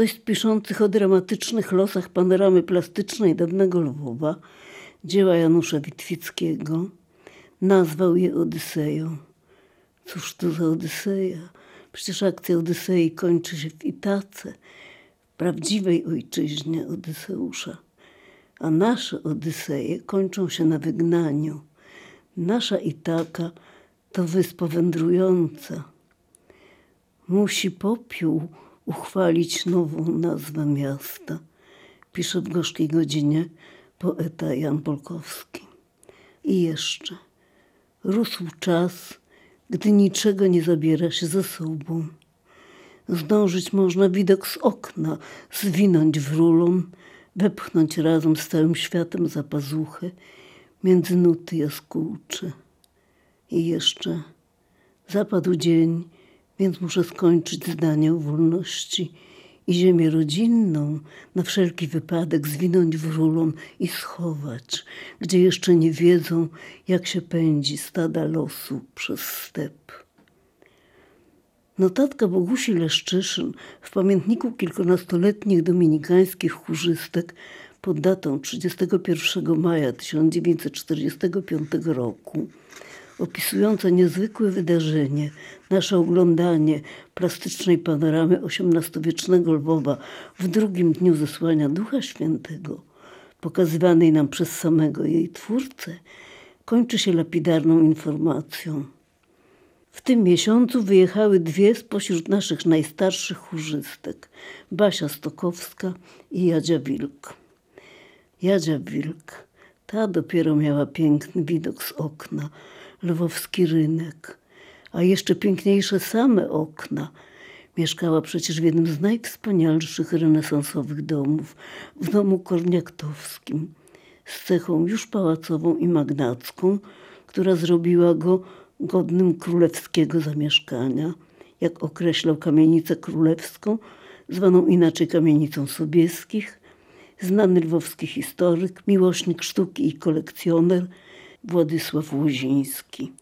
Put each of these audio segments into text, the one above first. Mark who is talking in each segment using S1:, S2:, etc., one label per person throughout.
S1: Ktoś z piszących o dramatycznych losach panoramy plastycznej dawnego Lwowa, dzieła Janusza Witwickiego, nazwał je Odyseją. Cóż to za Odyseja? Przecież akcja Odysei kończy się w Itace, prawdziwej ojczyźnie Odyseusza. A nasze Odyseje kończą się na wygnaniu. Nasza Itaka to wyspa wędrująca. Musi popiół uchwalić nową nazwę miasta, pisze w gorzkiej godzinie poeta Jan Polkowski. I jeszcze rósł czas, gdy niczego nie zabiera się ze sobą. Zdążyć można widok z okna, zwinąć w rulon, wepchnąć razem z całym światem za pazuchę, między nuty jaskółcze. I jeszcze zapadł dzień, więc muszę skończyć zdanie o wolności i ziemię rodzinną na wszelki wypadek zwinąć w rulon i schować, gdzie jeszcze nie wiedzą, jak się pędzi stada losu przez step. Notatka Bogusi Leszczyszyn w pamiętniku kilkunastoletnich dominikańskich chórzystek pod datą 31 maja 1945 roku opisująca niezwykłe wydarzenie, nasze oglądanie plastycznej panoramy XVIII-wiecznego Lwowa w drugim dniu zesłania Ducha Świętego, pokazywanej nam przez samego jej twórcę, kończy się lapidarną informacją. W tym miesiącu wyjechały dwie spośród naszych najstarszych chórzystek, Basia Stokowska i Jadzia Wilk. Jadzia Wilk, ta dopiero miała piękny widok z okna, lwowski rynek, a jeszcze piękniejsze same okna. Mieszkała przecież w jednym z najwspanialszych renesansowych domów, w domu korniaktowskim, z cechą już pałacową i magnacką, która zrobiła go godnym królewskiego zamieszkania, jak określał kamienicę królewską, zwaną inaczej kamienicą Sobieskich, znany lwowski historyk, miłośnik sztuki i kolekcjoner – Władysław Łoziński.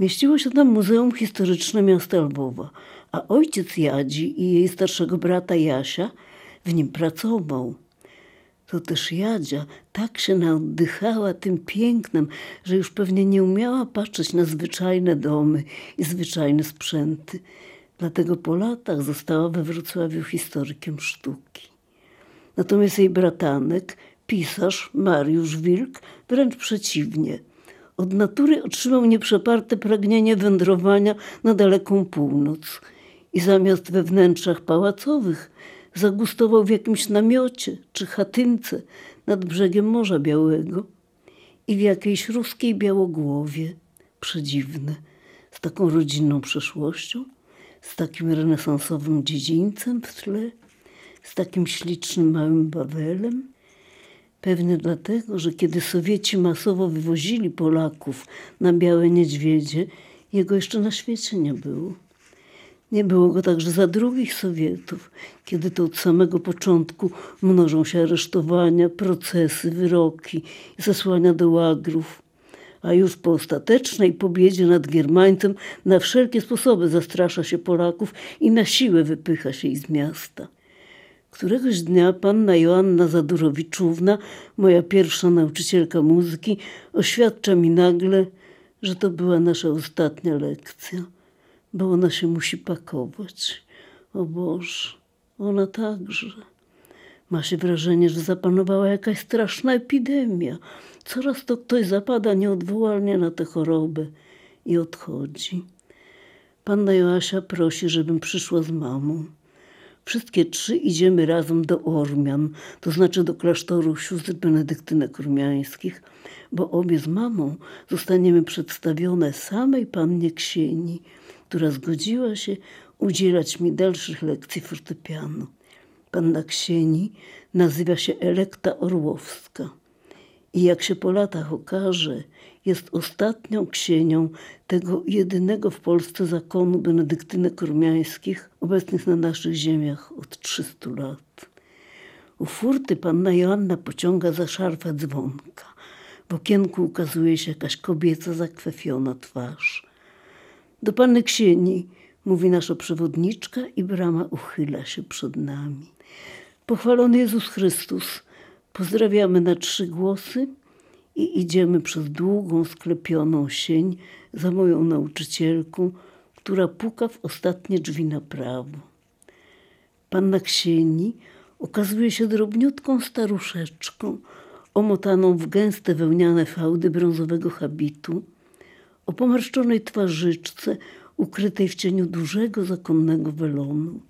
S1: Mieściło się tam Muzeum Historyczne Miasta Lwowa, a ojciec Jadzi i jej starszego brata Jasia w nim pracował. To też Jadzia tak się naoddychała tym pięknem, że już pewnie nie umiała patrzeć na zwyczajne domy i zwyczajne sprzęty. Dlatego po latach została we Wrocławiu historykiem sztuki. Natomiast jej bratanek pisarz Mariusz Wilk wręcz przeciwnie. Od natury otrzymał nieprzeparte pragnienie wędrowania na daleką północ i zamiast we wnętrzach pałacowych zagustował w jakimś namiocie czy chatynce nad brzegiem Morza Białego i w jakiejś ruskiej białogłowie. Przedziwne, z taką rodzinną przeszłością, z takim renesansowym dziedzińcem w tle, z takim ślicznym małym Bawelem Pewnie dlatego, że kiedy Sowieci masowo wywozili Polaków na Białe Niedźwiedzie, jego jeszcze na świecie nie było. Nie było go także za drugich Sowietów, kiedy to od samego początku mnożą się aresztowania, procesy, wyroki i zesłania do łagrów. A już po ostatecznej pobiedzie nad Giermańcem na wszelkie sposoby zastrasza się Polaków i na siłę wypycha się ich z miasta. Któregoś dnia panna Joanna Zadurowiczówna, moja pierwsza nauczycielka muzyki, oświadcza mi nagle, że to była nasza ostatnia lekcja, bo ona się musi pakować. O Boże, ona także. Ma się wrażenie, że zapanowała jakaś straszna epidemia. Coraz to ktoś zapada nieodwołalnie na tę chorobę i odchodzi. Panna Joasia prosi, żebym przyszła z mamą. Wszystkie trzy idziemy razem do Ormian, to znaczy do klasztoru sióstr benedyktynek ormiańskich, bo obie z mamą zostaniemy przedstawione samej pannie Ksieni, która zgodziła się udzielać mi dalszych lekcji fortepianu. Panna Ksieni nazywa się Elekta Orłowska i jak się po latach okaże, jest ostatnią ksienią tego jedynego w Polsce zakonu benedyktynek ormiańskich, obecnych na naszych ziemiach od 300 lat. U furty panna Joanna pociąga za szarfę dzwonka. W okienku ukazuje się jakaś kobieca zakwefiona twarz. Do panny Ksieni mówi nasza przewodniczka i brama uchyla się przed nami. Pochwalony Jezus Chrystus. Pozdrawiamy na trzy głosy i idziemy przez długą, sklepioną sień za moją nauczycielką, która puka w ostatnie drzwi na prawo. Panna Ksieni okazuje się drobniutką staruszeczką, omotaną w gęste wełniane fałdy brązowego habitu, o pomarszczonej twarzyczce ukrytej w cieniu dużego zakonnego welonu.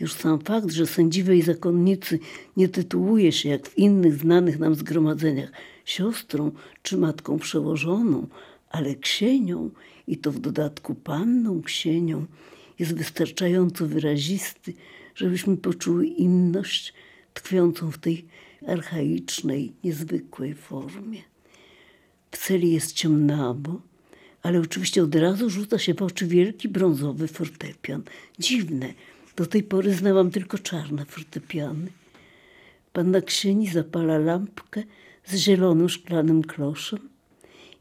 S1: Już sam fakt, że sędziwej zakonnicy nie tytułuje się, jak w innych znanych nam zgromadzeniach, siostrą czy matką przełożoną, ale ksienią i to w dodatku panną ksienią, jest wystarczająco wyrazisty, żebyśmy poczuły inność tkwiącą w tej archaicznej, niezwykłej formie. W celi jest ciemnawo, ale oczywiście od razu rzuca się w oczy wielki brązowy fortepian. Dziwne, do tej pory znałam tylko czarne fortepiany. Panna Ksieni zapala lampkę z zielonym szklanym kloszem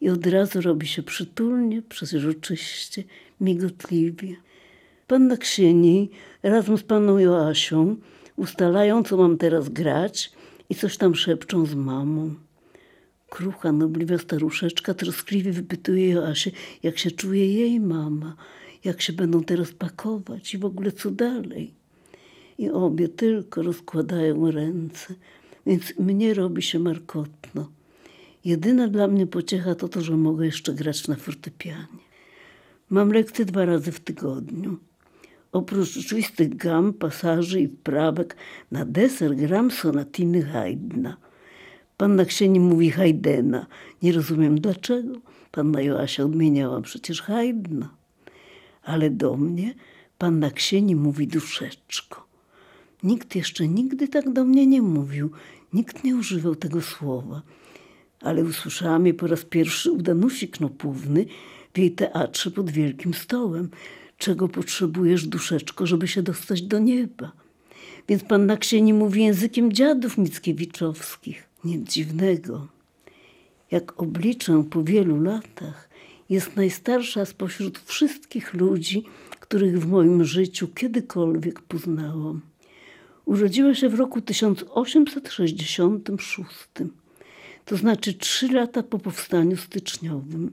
S1: i od razu robi się przytulnie, przezroczyście, migotliwie. Panna Ksieni razem z panną Joasią ustalają, co mam teraz grać i coś tam szepczą z mamą. Krucha, nobliwa staruszeczka troskliwie wypytuje Joasię, jak się czuje jej mama, jak się będą teraz pakować i w ogóle co dalej. I obie tylko rozkładają ręce, więc mnie robi się markotno. Jedyna dla mnie pociecha to to, że mogę jeszcze grać na fortepianie. Mam lekcje dwa razy w tygodniu. Oprócz rzeczywistych gam, pasaży i wprawek na deser gram sonatiny Haydna. Panna Ksieni mówi Haydena. Nie rozumiem dlaczego. Panna Joasia odmieniała przecież Haydna. Ale do mnie panna Ksieni mówi duszeczko. Nikt jeszcze nigdy tak do mnie nie mówił. Nikt nie używał tego słowa. Ale usłyszałam je po raz pierwszy u Danusi Knopówny w jej teatrze pod Wielkim Stołem. Czego potrzebujesz, duszeczko, żeby się dostać do nieba? Więc panna Ksieni mówi językiem dziadów Mickiewiczowskich. Nic dziwnego. Jak obliczę po wielu latach, jest najstarsza spośród wszystkich ludzi, których w moim życiu kiedykolwiek poznałam. Urodziła się w roku 1866, to znaczy trzy lata po powstaniu styczniowym.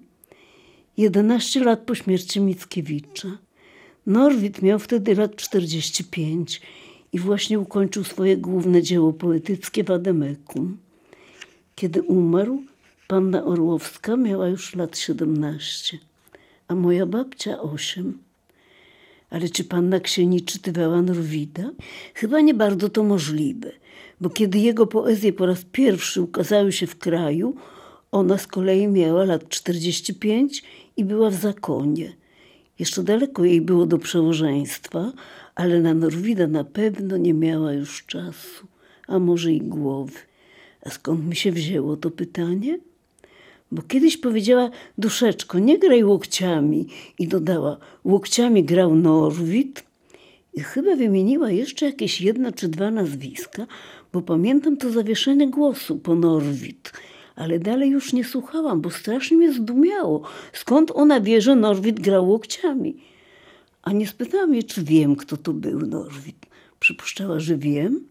S1: 11 lat po śmierci Mickiewicza. Norwid miał wtedy lat 45 i właśnie ukończył swoje główne dzieło poetyckie Wademekum. Kiedy umarł, panna Orłowska miała już lat 17, a moja babcia 8. Ale czy panna Ksieni czytywała Norwida? Chyba nie bardzo to możliwe, bo kiedy jego poezje po raz pierwszy ukazały się w kraju, ona z kolei miała lat 45 i była w zakonie. Jeszcze daleko jej było do przełożeństwa, ale na Norwida na pewno nie miała już czasu, a może i głowy. A skąd mi się wzięło to pytanie? Bo kiedyś powiedziała duszeczko, nie graj łokciami i dodała, łokciami grał Norwid i chyba wymieniła jeszcze jakieś jedna czy dwa nazwiska, bo pamiętam to zawieszenie głosu po Norwid. Ale dalej już nie słuchałam, bo strasznie mnie zdumiało. Skąd ona wie, że Norwid grał łokciami? A nie spytałam jej, czy wiem, kto to był Norwid. Przypuszczała, że wiem.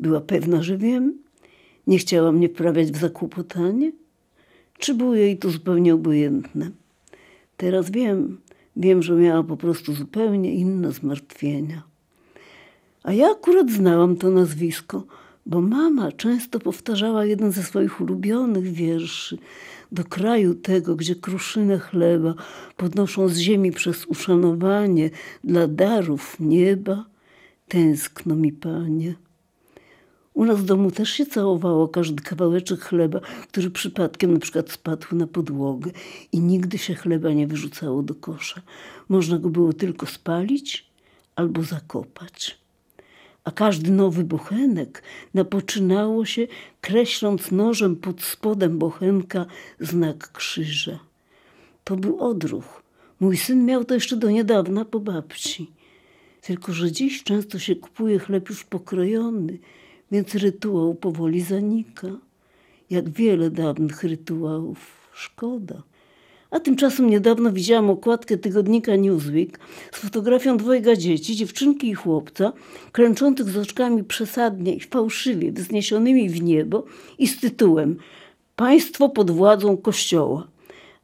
S1: Była pewna, że wiem. Nie chciała mnie wprawiać w zakłopotanie? Czy było jej to zupełnie obojętne? Teraz wiem, wiem, że miała po prostu zupełnie inne zmartwienia. A ja akurat znałam to nazwisko, bo mama często powtarzała jeden ze swoich ulubionych wierszy. Do kraju tego, gdzie kruszynę chleba podnoszą z ziemi przez uszanowanie dla darów nieba, tęskno mi, panie. U nas w domu też się całowało każdy kawałeczek chleba, który przypadkiem na przykład spadł na podłogę i nigdy się chleba nie wyrzucało do kosza. Można go było tylko spalić albo zakopać. A każdy nowy bochenek napoczynało się, kreśląc nożem pod spodem bochenka znak krzyża. To był odruch. Mój syn miał to jeszcze do niedawna po babci. Tylko, że dziś często się kupuje chleb już pokrojony – więc rytuał powoli zanika. Jak wiele dawnych rytuałów, szkoda. A tymczasem niedawno widziałam okładkę tygodnika Newsweek z fotografią dwojga dzieci, dziewczynki i chłopca, klęczących z oczkami przesadnie i fałszywie wzniesionymi w niebo i z tytułem Państwo pod władzą Kościoła.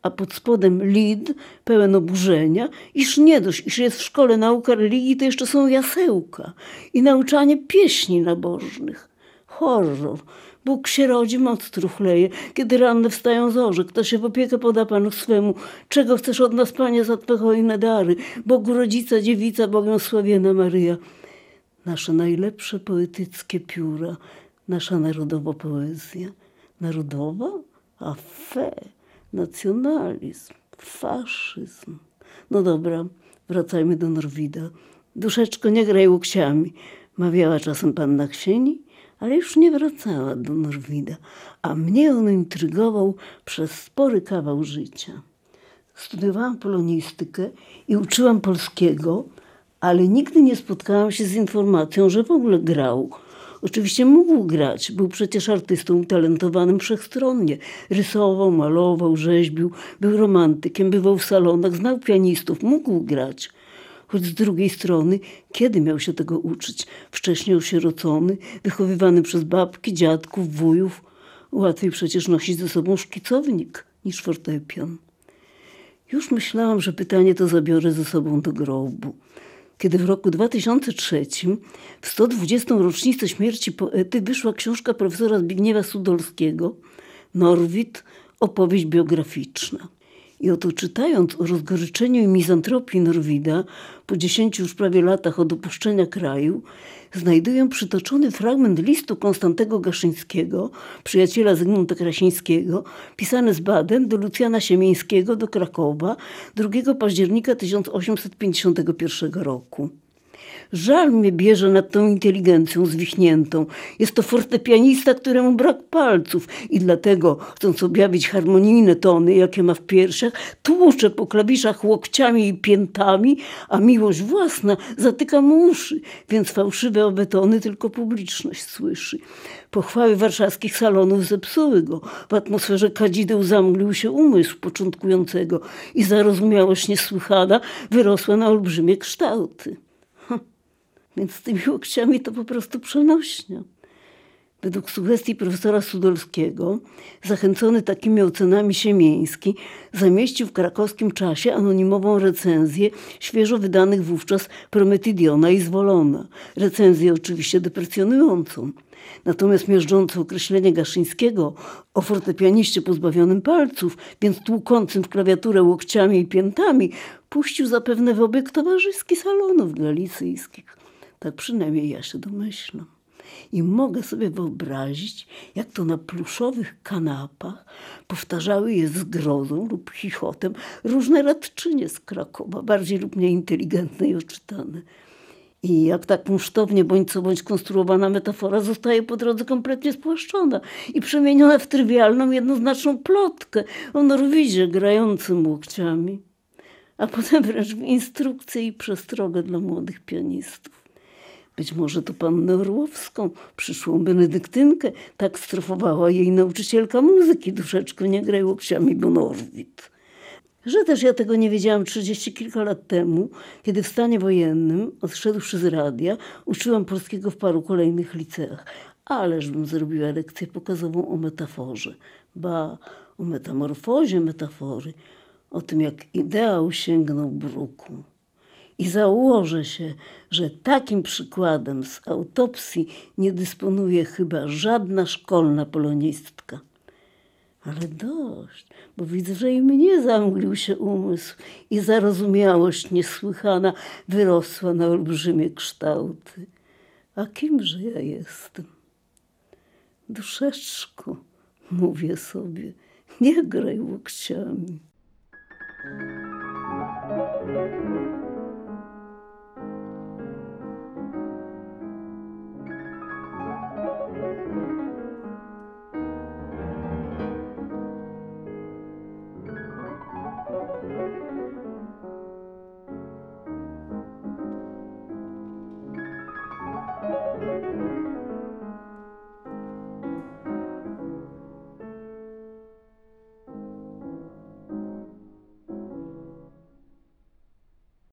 S1: A pod spodem lid pełen oburzenia, iż nie dość, iż jest w szkole nauka religii, to jeszcze są jasełka i nauczanie pieśni nabożnych. Horror. Bóg się rodzi, moc truchleje. Kiedy ranne wstają zorze, kto się w opiekę poda Panu swemu? Czego chcesz od nas, Panie, za Twe hojne dary? Bogu rodzica, dziewica, błogosławiona Maryja. Nasze najlepsze poetyckie pióra, nasza narodowa poezja. Narodowa? A fe, nacjonalizm, faszyzm. No dobra, wracajmy do Norwida. Duszeczko, nie graj łokciami, mawiała czasem panna Ksieni ale już nie wracała do Norwida, a mnie on intrygował przez spory kawał życia. Studiowałam polonistykę i uczyłam polskiego, ale nigdy nie spotkałam się z informacją, że w ogóle grał. Oczywiście mógł grać, był przecież artystą utalentowanym wszechstronnie. Rysował, malował, rzeźbił, był romantykiem, bywał w salonach, znał pianistów, mógł grać – choć z drugiej strony, kiedy miał się tego uczyć? Wcześniej osierocony, wychowywany przez babki, dziadków, wujów. Łatwiej przecież nosić ze sobą szkicownik niż fortepian. Już myślałam, że pytanie to zabiorę ze sobą do grobu. Kiedy w roku 2003, w 120. rocznicę śmierci poety, wyszła książka profesora Zbigniewa Sudolskiego Norwid, opowieść biograficzna. I oto czytając o rozgoryczeniu i mizantropii Norwida po dziesięciu już prawie latach od opuszczenia kraju, znajduję przytoczony fragment listu Konstantego Gaszyńskiego, przyjaciela Zygmunta Krasińskiego, pisany z Baden do Lucjana Siemińskiego do Krakowa 2 października 1851 roku. Żal mnie bierze nad tą inteligencją zwichniętą. Jest to fortepianista, któremu brak palców i dlatego, chcąc objawić harmonijne tony, jakie ma w piersiach, tłucze po klawiszach łokciami i piętami, a miłość własna zatyka mu uszy, więc fałszywe obetony tylko publiczność słyszy. Pochwały warszawskich salonów zepsuły go. W atmosferze kadzideł zamglił się umysł początkującego i zarozumiałość niesłychana wyrosła na olbrzymie kształty. Więc z tymi łokciami to po prostu przenośnia. Według sugestii profesora Sudolskiego, zachęcony takimi ocenami Siemieński, zamieścił w krakowskim czasie anonimową recenzję świeżo wydanych wówczas Prometydiona i Zwolona. Recenzję oczywiście deprecjonującą. Natomiast miażdżące określenie Gaszyńskiego o fortepianiście pozbawionym palców, więc tłukącym w klawiaturę łokciami i piętami, puścił zapewne w obieg towarzyski salonów galicyjskich. Tak przynajmniej ja się domyślam. I mogę sobie wyobrazić, jak to na pluszowych kanapach powtarzały je z grozą lub chichotem różne radczynie z Krakowa, bardziej lub mniej inteligentne i oczytane. I jak tak kunsztownie bądź co bądź konstruowana metafora zostaje po drodze kompletnie spłaszczona i przemieniona w trywialną, jednoznaczną plotkę o Norwidzie grającym łokciami, a potem wręcz w instrukcję i przestrogę dla młodych pianistów. Być może to pannę Orłowską, przyszłą benedyktynkę, tak strofowała jej nauczycielka muzyki, duszeczko nie graj łokciami, bo Norwid. Że też ja tego nie wiedziałam trzydzieści kilka lat temu, kiedy w stanie wojennym, odszedłszy z radia, uczyłam polskiego w paru kolejnych liceach. Ależbym zrobiła lekcję pokazową o metaforze. Ba, o metamorfozie metafory, o tym jak ideał sięgnął bruku. I założę się, że takim przykładem z autopsji nie dysponuje chyba żadna szkolna polonistka. Ale dość, bo widzę, że i mnie zamglił się umysł i zarozumiałość niesłychana wyrosła na olbrzymie kształty. A kimże ja jestem? Duszeczku, mówię sobie, nie graj łokciami.